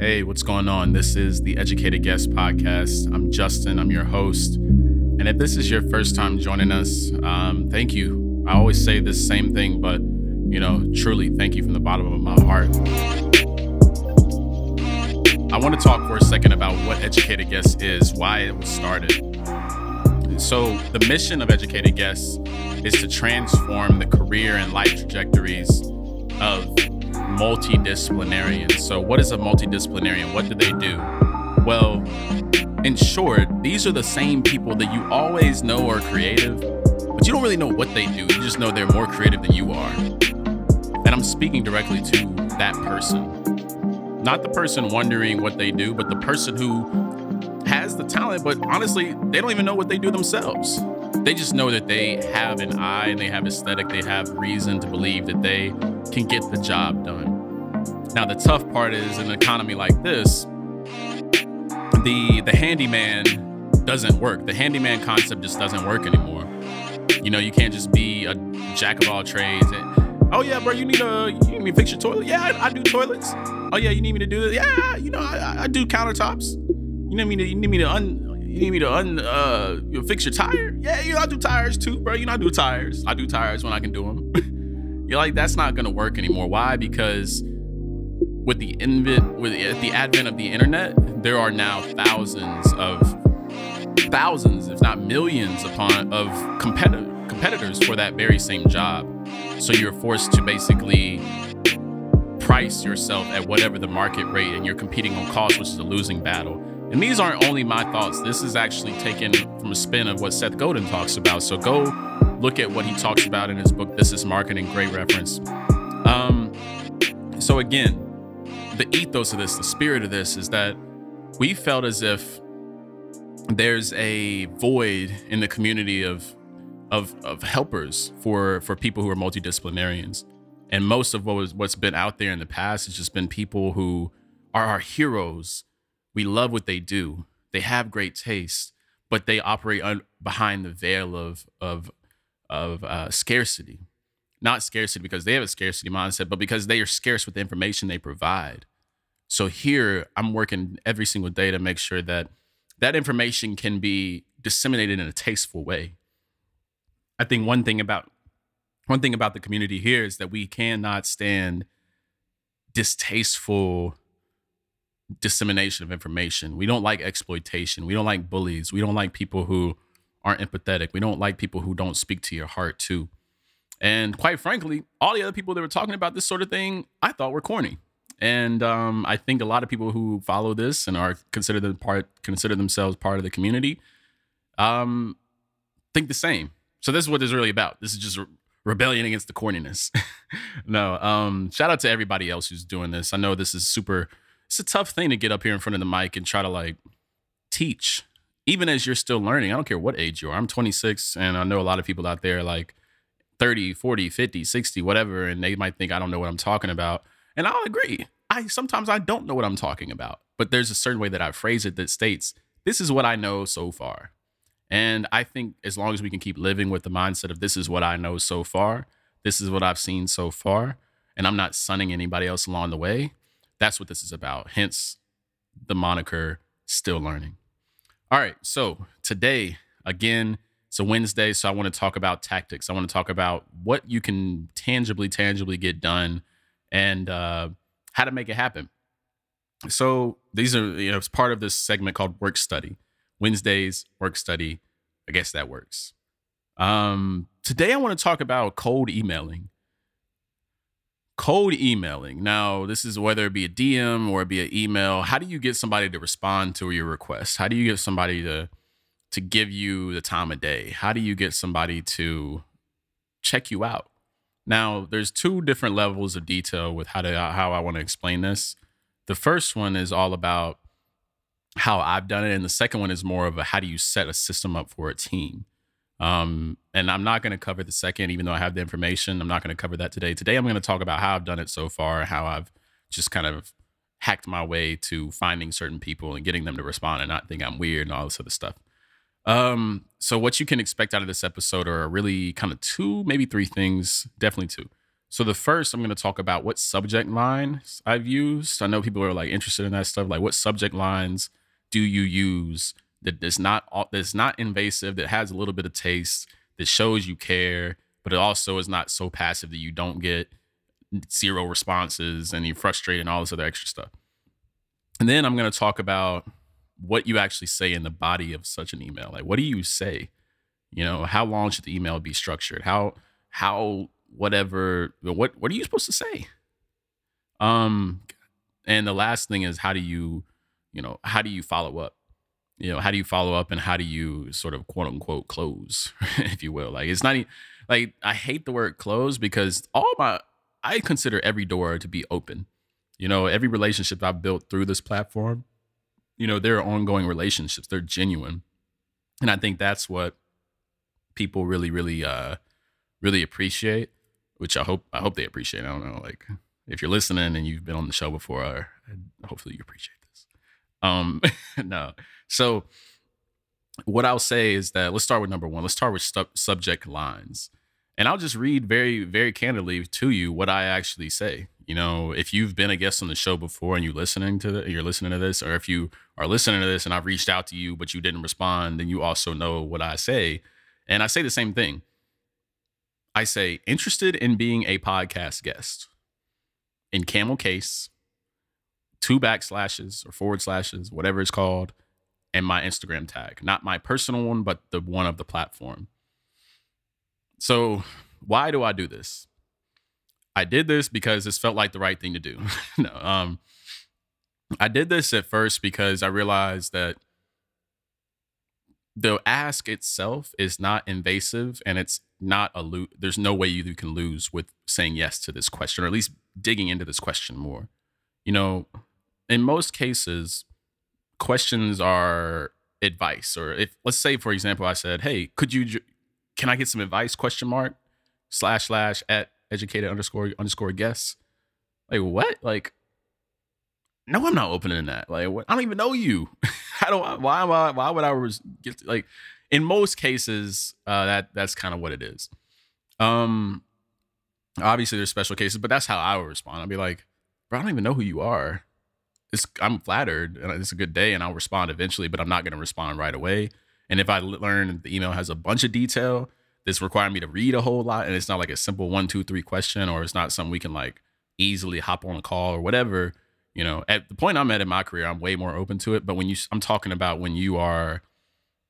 Hey, what's going on? This is the Educated Guest Podcast. I'm Justin, I'm your host. And if this is your first time joining us, um, thank you. I always say this same thing, but you know, truly thank you from the bottom of my heart. I want to talk for a second about what Educated Guest is, why it was started. So, the mission of Educated Guests is to transform the career and life trajectories of multidisciplinarians. So, what is a multidisciplinarian? What do they do? Well, in short, these are the same people that you always know are creative, but you don't really know what they do. You just know they're more creative than you are. And I'm speaking directly to that person. Not the person wondering what they do, but the person who has the talent, but honestly, they don't even know what they do themselves. They just know that they have an eye and they have aesthetic, they have reason to believe that they can get the job done. Now, the tough part is in an economy like this, the the handyman doesn't work. The handyman concept just doesn't work anymore. You know, you can't just be a jack of all trades. And, oh yeah, bro, you need a you need me to fix your toilet? Yeah, I, I do toilets. Oh yeah, you need me to do this? Yeah, you know, I, I do countertops. You need me to you need me to un you need me to un uh you fix your tire? Yeah, you know I do tires too, bro. You know I do tires. I do tires when I can do them. You're like that's not gonna work anymore. Why? Because with the invent with the advent of the internet, there are now thousands of thousands, if not millions, upon of competitors for that very same job. So you're forced to basically price yourself at whatever the market rate, and you're competing on cost, which is a losing battle. And these aren't only my thoughts. This is actually taken from a spin of what Seth Godin talks about. So go look at what he talks about in his book. This is marketing. Great reference. Um, so again, the ethos of this, the spirit of this, is that we felt as if there's a void in the community of of of helpers for for people who are multidisciplinarians. And most of what was what's been out there in the past has just been people who are our heroes. We love what they do. They have great taste, but they operate un- behind the veil of of of uh, scarcity. Not scarcity because they have a scarcity mindset, but because they are scarce with the information they provide. So here, I'm working every single day to make sure that that information can be disseminated in a tasteful way. I think one thing about one thing about the community here is that we cannot stand distasteful dissemination of information. We don't like exploitation. We don't like bullies. We don't like people who aren't empathetic. We don't like people who don't speak to your heart too. And quite frankly, all the other people that were talking about this sort of thing, I thought were corny. And um, I think a lot of people who follow this and are consider the part consider themselves part of the community, um, think the same. So this is what this is really about. This is just re- rebellion against the corniness. no, um, shout out to everybody else who's doing this. I know this is super. It's a tough thing to get up here in front of the mic and try to like teach, even as you're still learning. I don't care what age you are. I'm 26, and I know a lot of people out there like 30, 40, 50, 60, whatever, and they might think I don't know what I'm talking about. And I'll agree. I sometimes I don't know what I'm talking about, but there's a certain way that I phrase it that states this is what I know so far. And I think as long as we can keep living with the mindset of this is what I know so far, this is what I've seen so far, and I'm not sunning anybody else along the way, that's what this is about. Hence the moniker still learning. All right, so today, again, it's a Wednesday, so I want to talk about tactics. I want to talk about what you can tangibly, tangibly get done and uh, how to make it happen. So these are, you know, it's part of this segment called work study. Wednesdays, work study. I guess that works. Um, today I want to talk about cold emailing. Cold emailing. Now, this is whether it be a DM or it be an email. How do you get somebody to respond to your request? How do you get somebody to to give you the time of day? How do you get somebody to check you out? Now, there's two different levels of detail with how to how I want to explain this. The first one is all about how I've done it, and the second one is more of a how do you set a system up for a team. Um, and I'm not going to cover the second, even though I have the information. I'm not going to cover that today. Today, I'm going to talk about how I've done it so far, how I've just kind of hacked my way to finding certain people and getting them to respond and not think I'm weird and all this other stuff. Um, so what you can expect out of this episode are really kind of two, maybe three things, definitely two. So the first, I'm going to talk about what subject lines I've used. I know people are like interested in that stuff. Like, what subject lines do you use that is not that's not invasive, that has a little bit of taste, that shows you care, but it also is not so passive that you don't get zero responses and you're frustrated and all this other extra stuff. And then I'm going to talk about what you actually say in the body of such an email. Like, what do you say? You know, how long should the email be structured? How how whatever what what are you supposed to say? Um, and the last thing is how do you, you know, how do you follow up? You know, how do you follow up and how do you sort of quote unquote close, if you will? Like, it's not even like I hate the word close because all my I consider every door to be open. You know, every relationship I've built through this platform, you know, they're ongoing relationships. They're genuine. And I think that's what people really, really, uh, really appreciate, which I hope, I hope they appreciate. I don't know, like if you're listening and you've been on the show before, hopefully you appreciate this. Um, no. So what I'll say is that let's start with number one. Let's start with stu- subject lines. And I'll just read very, very candidly to you what I actually say. You know, if you've been a guest on the show before and you're listening to the, you're listening to this, or if you are listening to this and I've reached out to you but you didn't respond, then you also know what I say. And I say the same thing. I say interested in being a podcast guest in camel case, two backslashes or forward slashes, whatever it's called, and my Instagram tag, not my personal one, but the one of the platform. So, why do I do this? I did this because this felt like the right thing to do. no, um, I did this at first because I realized that the ask itself is not invasive and it's not a lo- there's no way you can lose with saying yes to this question or at least digging into this question more. You know, in most cases, questions are advice or if let's say for example I said, "Hey, could you can I get some advice? Question mark slash slash at educated underscore underscore guess. Like what? Like no, I'm not opening that. Like what? I don't even know you. How do I? Why am I? Why would I get like? In most cases, uh, that that's kind of what it is. Um, obviously there's special cases, but that's how I would respond. I'd be like, bro, I don't even know who you are. It's I'm flattered and it's a good day, and I'll respond eventually, but I'm not gonna respond right away. And if I learn the email has a bunch of detail that's requiring me to read a whole lot, and it's not like a simple one, two, three question, or it's not something we can like easily hop on a call or whatever, you know, at the point I'm at in my career, I'm way more open to it. But when you, I'm talking about when you are,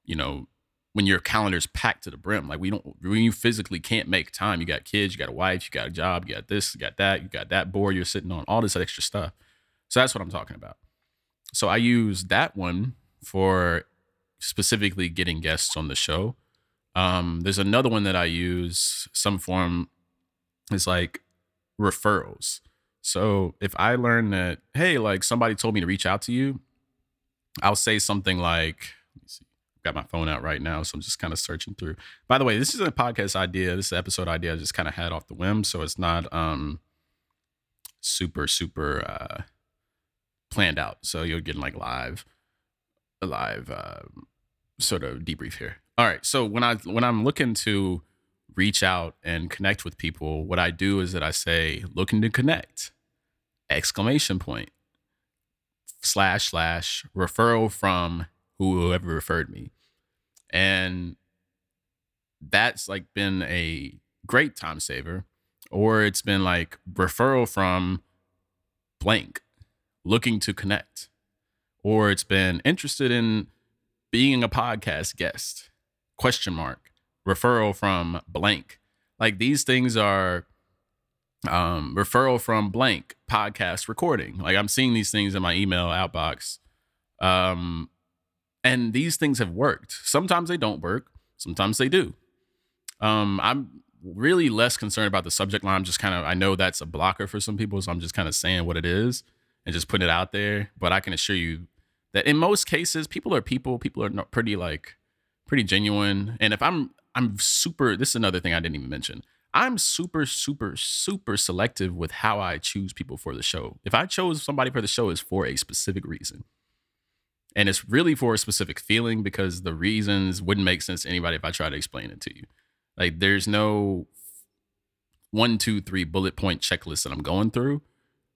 you know, when your calendar's packed to the brim, like we don't, when you physically can't make time, you got kids, you got a wife, you got a job, you got this, you got that, you got that board you're sitting on, all this extra stuff. So that's what I'm talking about. So I use that one for specifically getting guests on the show. Um, there's another one that I use, some form is like referrals. So if I learn that, hey, like somebody told me to reach out to you, I'll say something like, let me see, I've got my phone out right now, so I'm just kind of searching through. By the way, this is a podcast idea. This is episode idea I just kind of had off the whim, so it's not um super super uh planned out. So you're getting like live, a live uh, sort of debrief here. All right. So when I when I'm looking to reach out and connect with people, what I do is that I say looking to connect exclamation point slash slash referral from whoever referred me. And that's like been a great time saver. Or it's been like referral from blank looking to connect. Or it's been interested in being a podcast guest question mark referral from blank. Like these things are um referral from blank podcast recording. Like i'm seeing these things in my email outbox um and these things have worked. Sometimes they don't work sometimes they do. Um i'm really less concerned about the subject line. I'm just kind of i know that's a blocker for some people so i'm just kind of saying what it is and just putting it out there but i can assure you that in most cases people are people people are pretty like pretty genuine. And if i'm i'm super this is another thing i didn't even mention. I'm super super super selective with how i choose people for the show. If i chose somebody for the show is for a specific reason. And it's really for a specific feeling because the reasons wouldn't make sense to anybody if i try to explain it to you. Like there's no one, two, three bullet point checklist that I'm going through.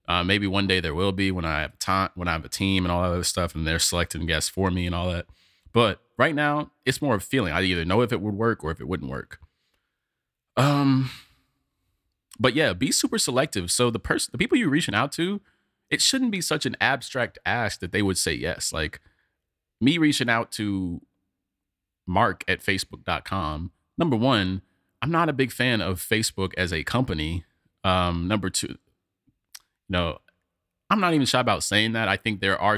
Uh, maybe one day there will be when I have time, when I have a team and all that other stuff, and they're selecting guests for me and all that. But right now, it's more of a feeling. I either know if it would work or if it wouldn't work. Um, but yeah, be super selective. So the person, the people you're reaching out to, it shouldn't be such an abstract ask that they would say yes. Like me reaching out to Mark at Facebook.com. Number one, I'm not a big fan of Facebook as a company. Um, number two, no, I'm not even shy about saying that. I think there are.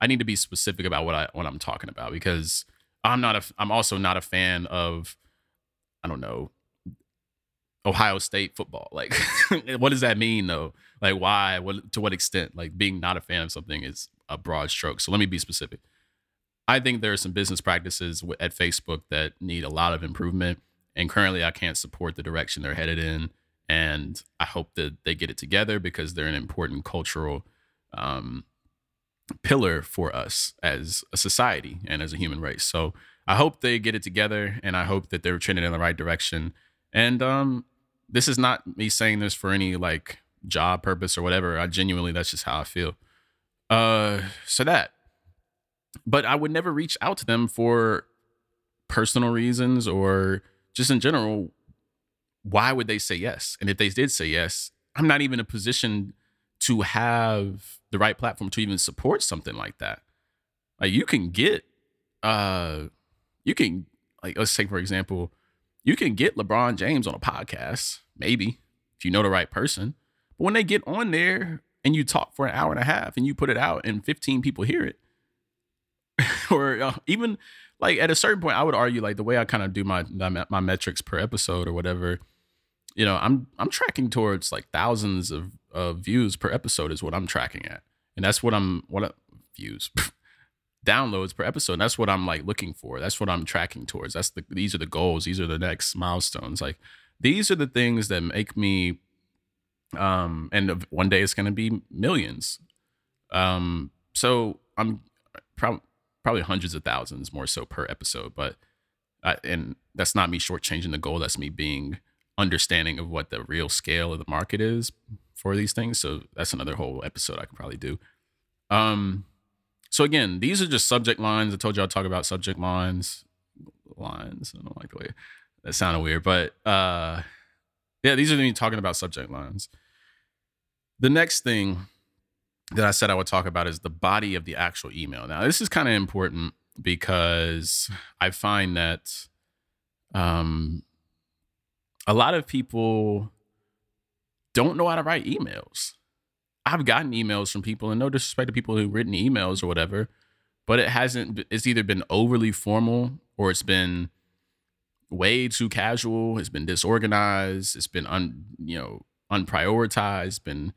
I need to be specific about what I what I'm talking about because I'm not a. I'm also not a fan of. I don't know. Ohio State football. Like, what does that mean though? Like, why? What to what extent? Like, being not a fan of something is a broad stroke. So let me be specific. I think there are some business practices at Facebook that need a lot of improvement, and currently I can't support the direction they're headed in and I hope that they get it together because they're an important cultural um, pillar for us as a society and as a human race. So I hope they get it together, and I hope that they're trending in the right direction. And um, this is not me saying this for any like job purpose or whatever. I genuinely, that's just how I feel. Uh, so that, but I would never reach out to them for personal reasons or just in general why would they say yes? And if they did say yes, I'm not even in a position to have the right platform to even support something like that. Like you can get uh you can like let's take for example, you can get LeBron James on a podcast, maybe, if you know the right person. But when they get on there and you talk for an hour and a half and you put it out and 15 people hear it, or uh, even like at a certain point, I would argue like the way I kind of do my my metrics per episode or whatever you know, I'm I'm tracking towards like thousands of, of views per episode is what I'm tracking at, and that's what I'm what I, views downloads per episode. And that's what I'm like looking for. That's what I'm tracking towards. That's the these are the goals. These are the next milestones. Like these are the things that make me. Um, and one day it's gonna be millions. Um, so I'm probably probably hundreds of thousands more so per episode, but. I, and that's not me shortchanging the goal. That's me being understanding of what the real scale of the market is for these things. So that's another whole episode I could probably do. Um, so again, these are just subject lines. I told you I'll talk about subject lines. Lines. I don't like the way that sounded weird, but uh, yeah, these are me talking about subject lines. The next thing that I said I would talk about is the body of the actual email. Now, this is kind of important because I find that um, a lot of people don't know how to write emails. I've gotten emails from people, and no disrespect to people who've written emails or whatever, but it hasn't, it's either been overly formal or it's been way too casual. It's been disorganized. It's been un, you know, unprioritized, been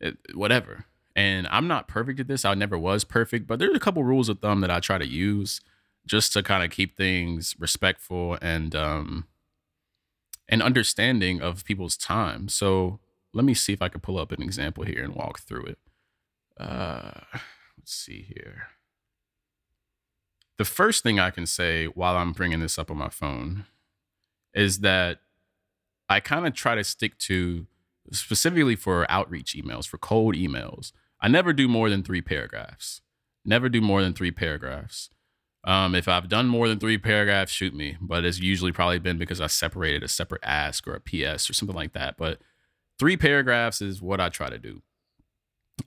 eh, whatever. And I'm not perfect at this. I never was perfect, but there's a couple rules of thumb that I try to use just to kind of keep things respectful and um, an understanding of people's time. So let me see if I can pull up an example here and walk through it. Uh, let's see here. The first thing I can say while I'm bringing this up on my phone is that I kind of try to stick to specifically for outreach emails, for cold emails. I never do more than three paragraphs. Never do more than three paragraphs. Um, if I've done more than three paragraphs, shoot me. But it's usually probably been because I separated a separate ask or a PS or something like that. But three paragraphs is what I try to do.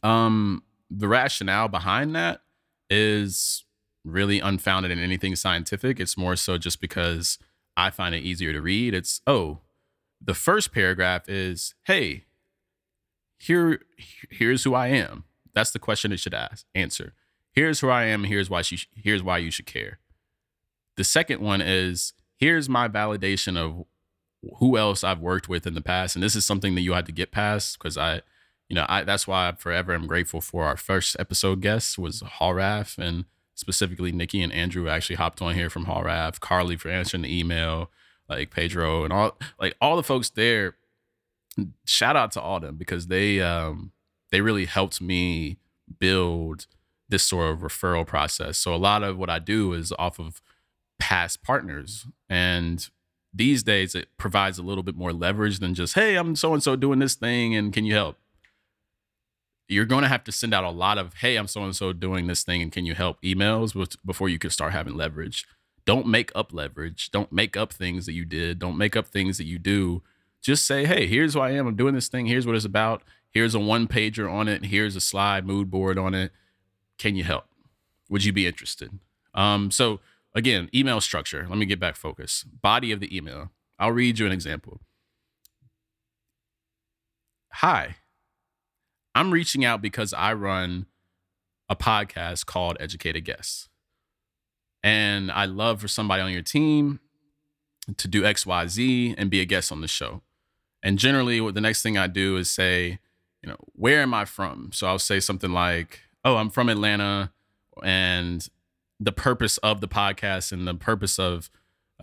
Um, the rationale behind that is really unfounded in anything scientific. It's more so just because I find it easier to read. It's oh, the first paragraph is, hey, here, here's who I am. That's the question it should ask, answer here's who I am, here's why she here's why you should care. The second one is here's my validation of who else I've worked with in the past, and this is something that you had to get past because I, you know, I that's why I forever am grateful for our first episode guest was Hallraff and specifically Nikki and Andrew actually hopped on here from Hallraff, Carly for answering the email, like Pedro and all like all the folks there. Shout out to all them because they um they really helped me build this sort of referral process. So a lot of what I do is off of past partners and these days it provides a little bit more leverage than just, hey, I'm so and so doing this thing and can you help? You're going to have to send out a lot of, hey, I'm so and so doing this thing and can you help emails before you can start having leverage. Don't make up leverage. Don't make up things that you did. Don't make up things that you do. Just say, hey, here's who I am. I'm doing this thing. Here's what it's about. Here's a one pager on it. Here's a slide mood board on it. Can you help? Would you be interested? Um, so again, email structure. Let me get back focus. Body of the email. I'll read you an example. Hi, I'm reaching out because I run a podcast called Educated Guests. And I'd love for somebody on your team to do XYZ and be a guest on the show. And generally, what the next thing I do is say, you know, where am I from? So I'll say something like, oh, I'm from Atlanta. And the purpose of the podcast and the purpose of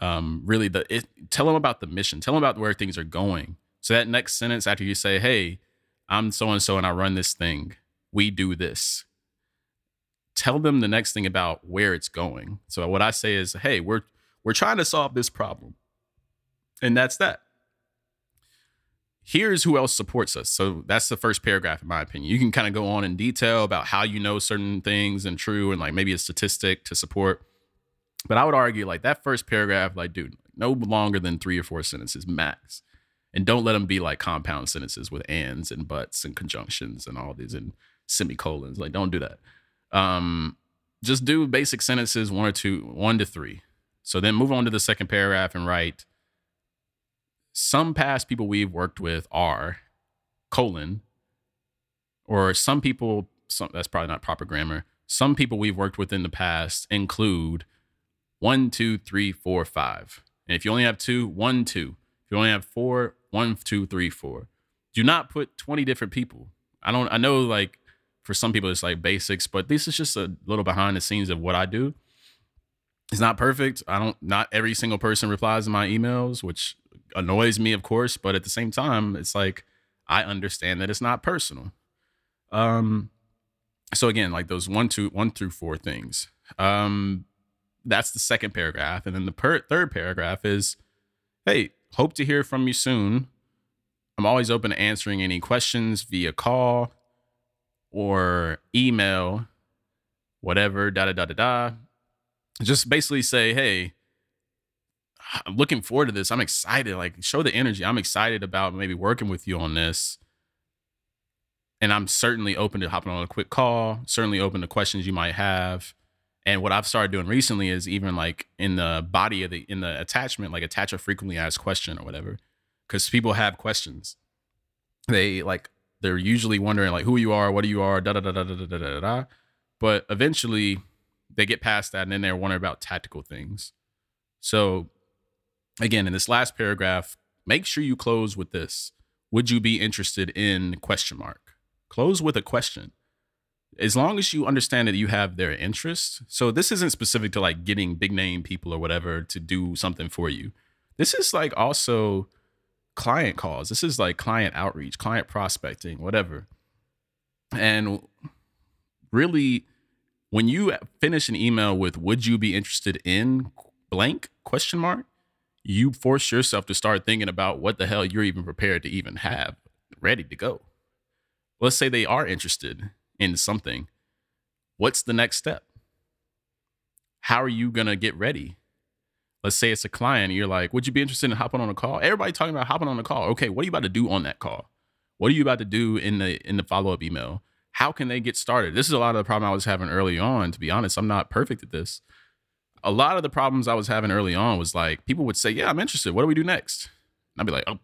um, really the it, tell them about the mission, tell them about where things are going. So that next sentence after you say, "Hey, I'm so and so and I run this thing. We do this." Tell them the next thing about where it's going. So what I say is, "Hey, we're we're trying to solve this problem." And that's that here's who else supports us. So that's the first paragraph, in my opinion. You can kind of go on in detail about how you know certain things and true, and like maybe a statistic to support. But I would argue like that first paragraph, like, dude, no longer than three or four sentences max. And don't let them be like compound sentences with ands and buts and conjunctions and all these and semicolons. Like, don't do that. Um, just do basic sentences, one or two, one to three. So then move on to the second paragraph and write some past people we've worked with are colon or some people some that's probably not proper grammar. Some people we've worked with in the past include one two three four five. And if you only have two one two. If you only have four one two three four. Do not put 20 different people. I don't i know like for some people it's like basics but this is just a little behind the scenes of what i do. It's not perfect. I don't not every single person replies to my emails which annoys me, of course, but at the same time, it's like I understand that it's not personal. Um, so again, like those one, two, one through four things. Um, that's the second paragraph, and then the per- third paragraph is, "Hey, hope to hear from you soon. I'm always open to answering any questions via call or email, whatever. Da da da da da. Just basically say, hey." I'm looking forward to this. I'm excited. Like, show the energy. I'm excited about maybe working with you on this. And I'm certainly open to hopping on a quick call, certainly open to questions you might have. And what I've started doing recently is even like in the body of the in the attachment, like attach a frequently asked question or whatever. Cause people have questions. They like they're usually wondering like who you are, what you are, da da da da da da da da. But eventually they get past that and then they're wondering about tactical things. So again in this last paragraph make sure you close with this. Would you be interested in question mark? Close with a question. As long as you understand that you have their interest. So this isn't specific to like getting big name people or whatever to do something for you. This is like also client calls. This is like client outreach client prospecting whatever. And really when you finish an email with would you be interested in blank question mark you force yourself to start thinking about what the hell you're even prepared to even have ready to go. Let's say they are interested in something. What's the next step? How are you going to get ready? Let's say it's a client you're like, would you be interested in hopping on a call? Everybody talking about hopping on a call. Okay, what are you about to do on that call? What are you about to do in the in the follow-up email? How can they get started? This is a lot of the problem I was having early on, to be honest. I'm not perfect at this a lot of the problems I was having early on was like people would say, "Yeah, I'm interested. What do we do next?" And I'd be like, "Oh,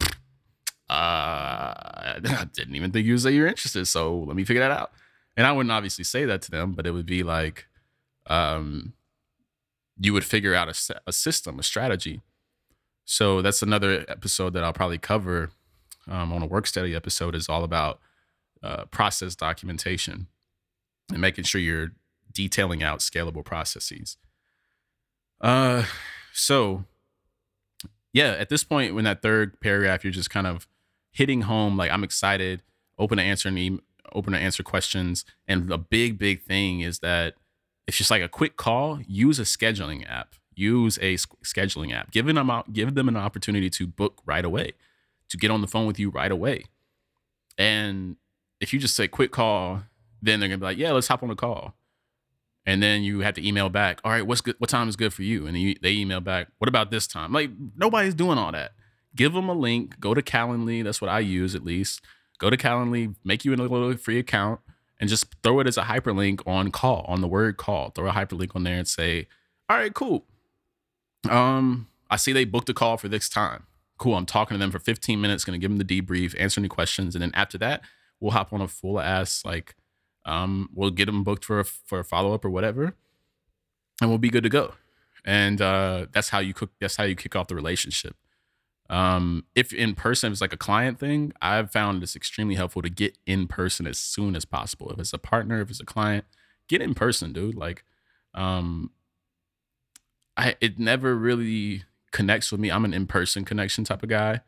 uh, I didn't even think you would say you're interested. So let me figure that out." And I wouldn't obviously say that to them, but it would be like, um, you would figure out a, a system, a strategy. So that's another episode that I'll probably cover um, on a work study episode. Is all about uh, process documentation and making sure you're detailing out scalable processes. Uh, so yeah, at this point, when that third paragraph, you're just kind of hitting home. Like I'm excited, open to answer any, open to answer questions. And the big, big thing is that it's just like a quick call. Use a scheduling app. use a scheduling app. Give them out, give them an opportunity to book right away, to get on the phone with you right away. And if you just say quick call, then they're gonna be like, yeah, let's hop on a call. And then you have to email back. All right, what's good? What time is good for you? And you, they email back. What about this time? Like nobody's doing all that. Give them a link. Go to Calendly. That's what I use at least. Go to Calendly. Make you a little free account and just throw it as a hyperlink on call on the word call. Throw a hyperlink on there and say, all right, cool. Um, I see they booked a call for this time. Cool. I'm talking to them for 15 minutes, gonna give them the debrief, answer any questions, and then after that, we'll hop on a full ass like um, we'll get them booked for a, for a follow up or whatever, and we'll be good to go. And uh, that's how you cook. That's how you kick off the relationship. Um, if in person it's like a client thing, I've found it's extremely helpful to get in person as soon as possible. If it's a partner, if it's a client, get in person, dude. Like, um, I it never really connects with me. I'm an in person connection type of guy.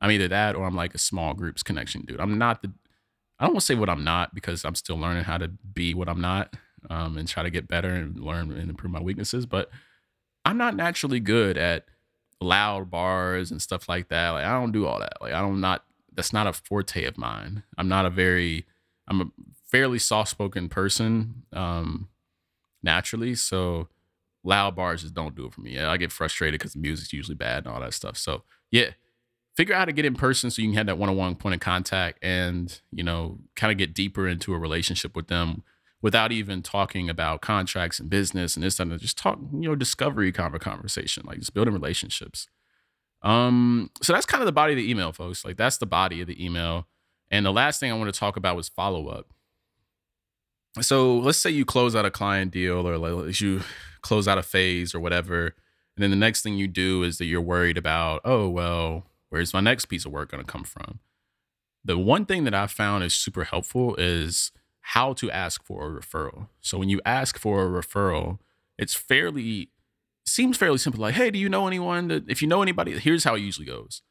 I'm either that or I'm like a small groups connection dude. I'm not the I don't want to say what I'm not because I'm still learning how to be what I'm not um, and try to get better and learn and improve my weaknesses. But I'm not naturally good at loud bars and stuff like that. Like I don't do all that. Like I don't not that's not a forte of mine. I'm not a very I'm a fairly soft spoken person um, naturally. So loud bars just don't do it for me. I get frustrated because the music's usually bad and all that stuff. So yeah, figure out how to get in person so you can have that one-on-one point of contact and you know kind of get deeper into a relationship with them without even talking about contracts and business and this and that. Just talk, you know, discovery kind of conversation, like just building relationships. Um, so that's kind of the body of the email, folks. Like that's the body of the email. And the last thing I want to talk about was follow up. So let's say you close out a client deal or like you close out a phase or whatever. And then the next thing you do is that you're worried about, oh, well, Where's my next piece of work going to come from? The one thing that I found is super helpful is how to ask for a referral. So when you ask for a referral, it's fairly seems fairly simple. Like, hey, do you know anyone that if you know anybody, here's how it usually goes.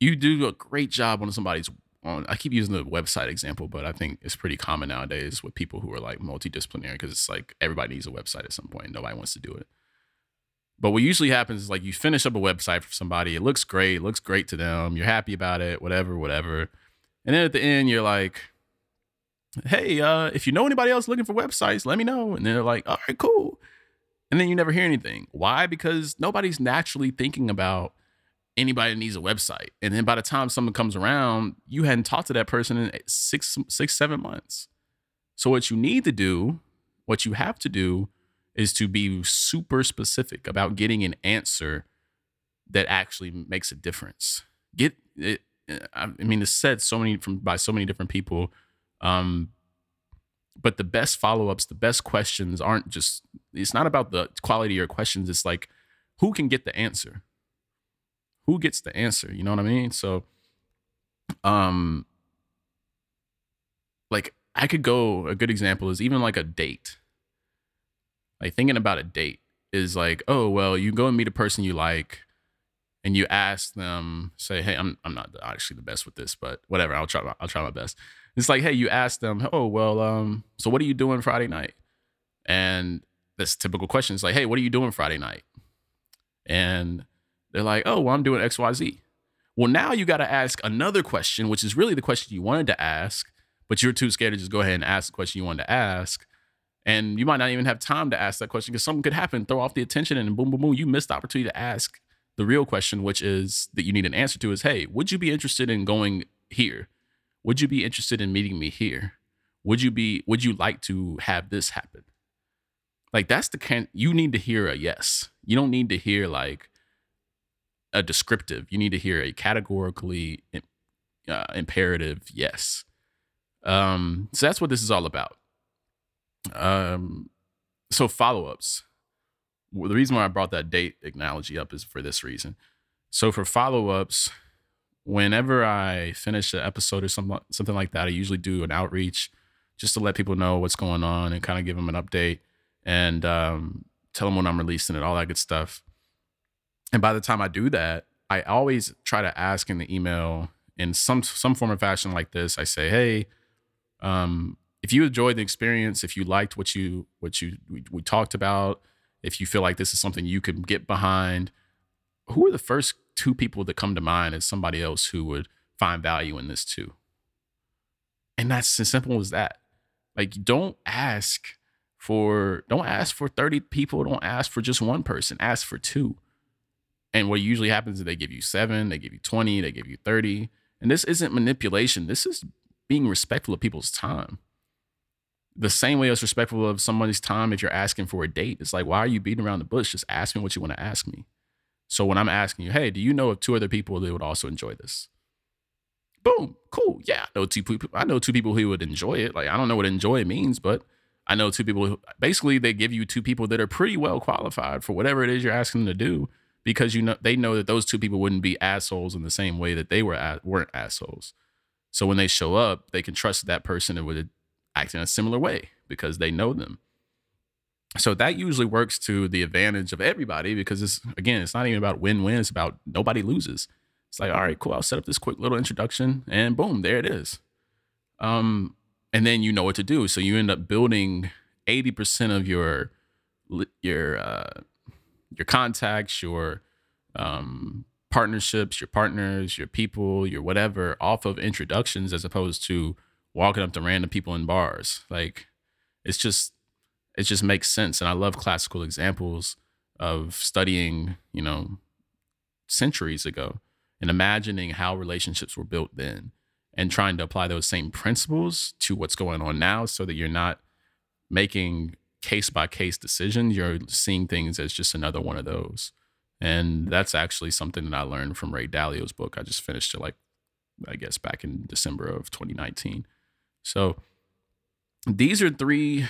You do a great job on somebody's on I keep using the website example, but I think it's pretty common nowadays with people who are like multidisciplinary because it's like everybody needs a website at some point. Nobody wants to do it. But what usually happens is like you finish up a website for somebody, it looks great, it looks great to them, you're happy about it, whatever, whatever. And then at the end, you're like, hey, uh, if you know anybody else looking for websites, let me know. And they're like, all right, cool. And then you never hear anything. Why? Because nobody's naturally thinking about anybody that needs a website. And then by the time someone comes around, you hadn't talked to that person in six, six, seven months. So what you need to do, what you have to do is to be super specific about getting an answer that actually makes a difference. Get it. I mean, it's said so many from by so many different people. Um, but the best follow-ups, the best questions aren't just. It's not about the quality of your questions. It's like who can get the answer. Who gets the answer? You know what I mean? So, um, like I could go. A good example is even like a date like thinking about a date is like, oh well, you go and meet a person you like, and you ask them, say, hey, I'm I'm not actually the best with this, but whatever, I'll try my, I'll try my best. It's like, hey, you ask them, oh well, um, so what are you doing Friday night? And this typical question is like, hey, what are you doing Friday night? And they're like, oh, well, I'm doing X, Y, Z. Well, now you got to ask another question, which is really the question you wanted to ask, but you're too scared to just go ahead and ask the question you wanted to ask. And you might not even have time to ask that question because something could happen, throw off the attention, and boom, boom, boom, you missed the opportunity to ask the real question, which is that you need an answer to is, hey, would you be interested in going here? Would you be interested in meeting me here? Would you be, would you like to have this happen? Like that's the kind you need to hear a yes. You don't need to hear like a descriptive. You need to hear a categorically uh, imperative yes. Um, so that's what this is all about. Um, so follow ups. The reason why I brought that date analogy up is for this reason. So for follow ups, whenever I finish an episode or something something like that, I usually do an outreach just to let people know what's going on and kind of give them an update and um, tell them when I'm releasing it, all that good stuff. And by the time I do that, I always try to ask in the email in some some form of fashion like this. I say, "Hey, um, if you enjoyed the experience, if you liked what you what you we, we talked about, if you feel like this is something you can get behind, who are the first two people that come to mind as somebody else who would find value in this too? And that's as simple as that. Like, don't ask for don't ask for 30 people, don't ask for just one person, ask for two. And what usually happens is they give you seven, they give you 20, they give you 30. And this isn't manipulation. This is being respectful of people's time. The same way as respectful of somebody's time if you're asking for a date. It's like, why are you beating around the bush? Just ask me what you want to ask me. So when I'm asking you, hey, do you know of two other people that would also enjoy this? Boom, cool. Yeah, I know two people. I know two people who would enjoy it. Like I don't know what enjoy means, but I know two people. Who, basically, they give you two people that are pretty well qualified for whatever it is you're asking them to do because you know they know that those two people wouldn't be assholes in the same way that they were weren't assholes. So when they show up, they can trust that person and would act in a similar way because they know them. So that usually works to the advantage of everybody because it's again, it's not even about win-win, it's about nobody loses. It's like, all right, cool, I'll set up this quick little introduction and boom, there it is. Um and then you know what to do. So you end up building 80% of your your uh your contacts, your um, partnerships, your partners, your people, your whatever off of introductions as opposed to walking up to random people in bars. Like it's just it just makes sense. And I love classical examples of studying, you know, centuries ago and imagining how relationships were built then and trying to apply those same principles to what's going on now so that you're not making case by case decisions. You're seeing things as just another one of those. And that's actually something that I learned from Ray Dalio's book. I just finished it like, I guess, back in December of 2019. So these are three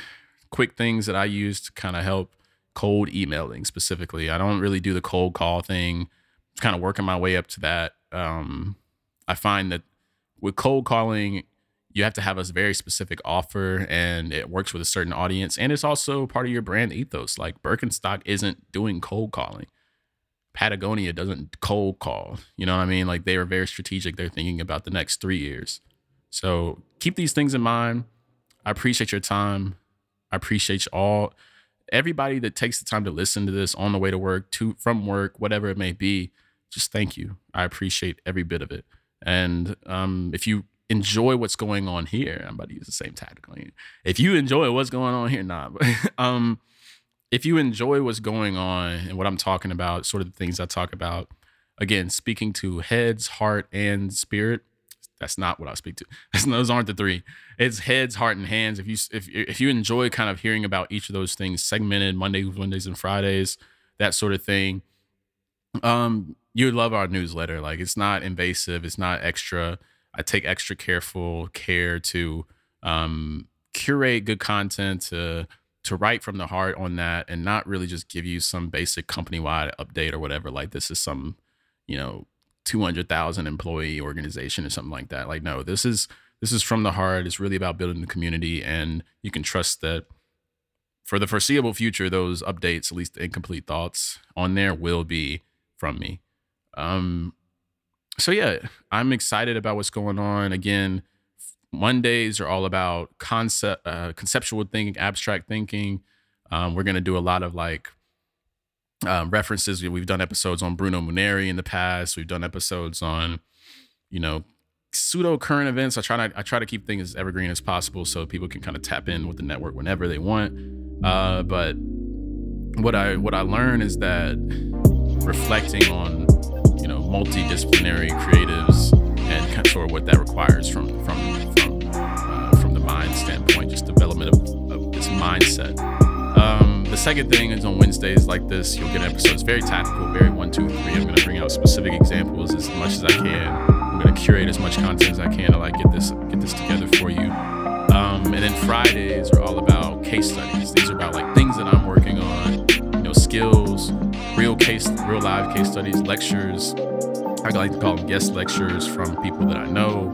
quick things that I use to kind of help cold emailing specifically. I don't really do the cold call thing. It's kind of working my way up to that. Um, I find that with cold calling, you have to have a very specific offer and it works with a certain audience. And it's also part of your brand ethos. Like Birkenstock isn't doing cold calling. Patagonia doesn't cold call. You know what I mean? Like they are very strategic. They're thinking about the next three years. So keep these things in mind. I appreciate your time. I appreciate all everybody that takes the time to listen to this on the way to work, to from work, whatever it may be. Just thank you. I appreciate every bit of it. And um, if you enjoy what's going on here, I'm about to use the same tactical. If you enjoy what's going on here, nah, but um, if you enjoy what's going on and what I'm talking about, sort of the things I talk about, again, speaking to heads, heart, and spirit. That's not what I speak to. those aren't the three. It's heads, heart, and hands. If you if if you enjoy kind of hearing about each of those things, segmented Mondays, Wednesdays, and Fridays, that sort of thing, um, you love our newsletter. Like it's not invasive. It's not extra. I take extra careful care to um, curate good content to to write from the heart on that and not really just give you some basic company wide update or whatever. Like this is some, you know, 200,000 employee organization or something like that. Like, no, this is, this is from the heart. It's really about building the community. And you can trust that for the foreseeable future, those updates, at least the incomplete thoughts on there will be from me. Um, so yeah, I'm excited about what's going on. Again, Mondays are all about concept, uh, conceptual thinking, abstract thinking. Um, we're gonna do a lot of like um, references. We've done episodes on Bruno Munari in the past. We've done episodes on, you know, pseudo current events. I try to I try to keep things as evergreen as possible so people can kind of tap in with the network whenever they want. Uh, but what I what I learn is that reflecting on you know multidisciplinary creatives and sort of what that requires from from second thing is on Wednesdays like this, you'll get episodes very tactical, very one, two, three. I'm to bring out specific examples as much as I can. I'm to curate as much content as I can to like get this get this together for you. Um, and then Fridays are all about case studies. These are about like things that I'm working on, you know, skills, real case, real live case studies, lectures. I like to call them guest lectures from people that I know.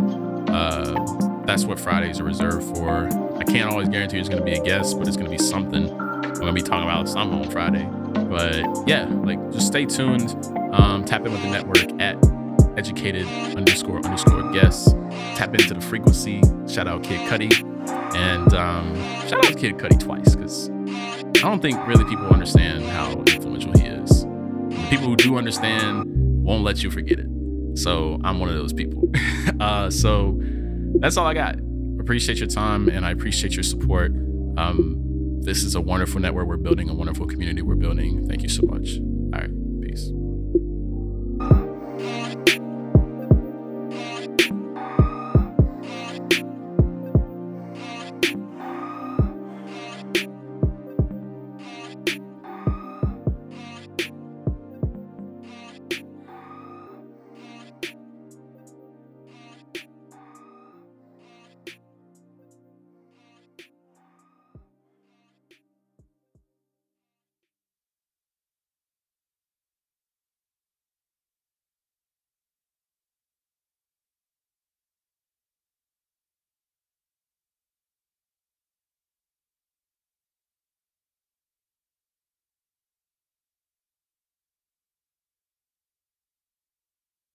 Uh, that's what Fridays are reserved for. I can't always guarantee it's going to be a guest, but it's going to be something. I'm gonna be talking about some on Friday. But yeah, like just stay tuned. Um, tap in with the network at educated underscore underscore guests. Tap into the frequency. Shout out Kid Cudi. And um, shout out Kid Cudi twice because I don't think really people understand how influential he is. The people who do understand won't let you forget it. So I'm one of those people. uh, so that's all I got. Appreciate your time and I appreciate your support. Um, this is a wonderful network we're building, a wonderful community we're building. Thank you so much. All right.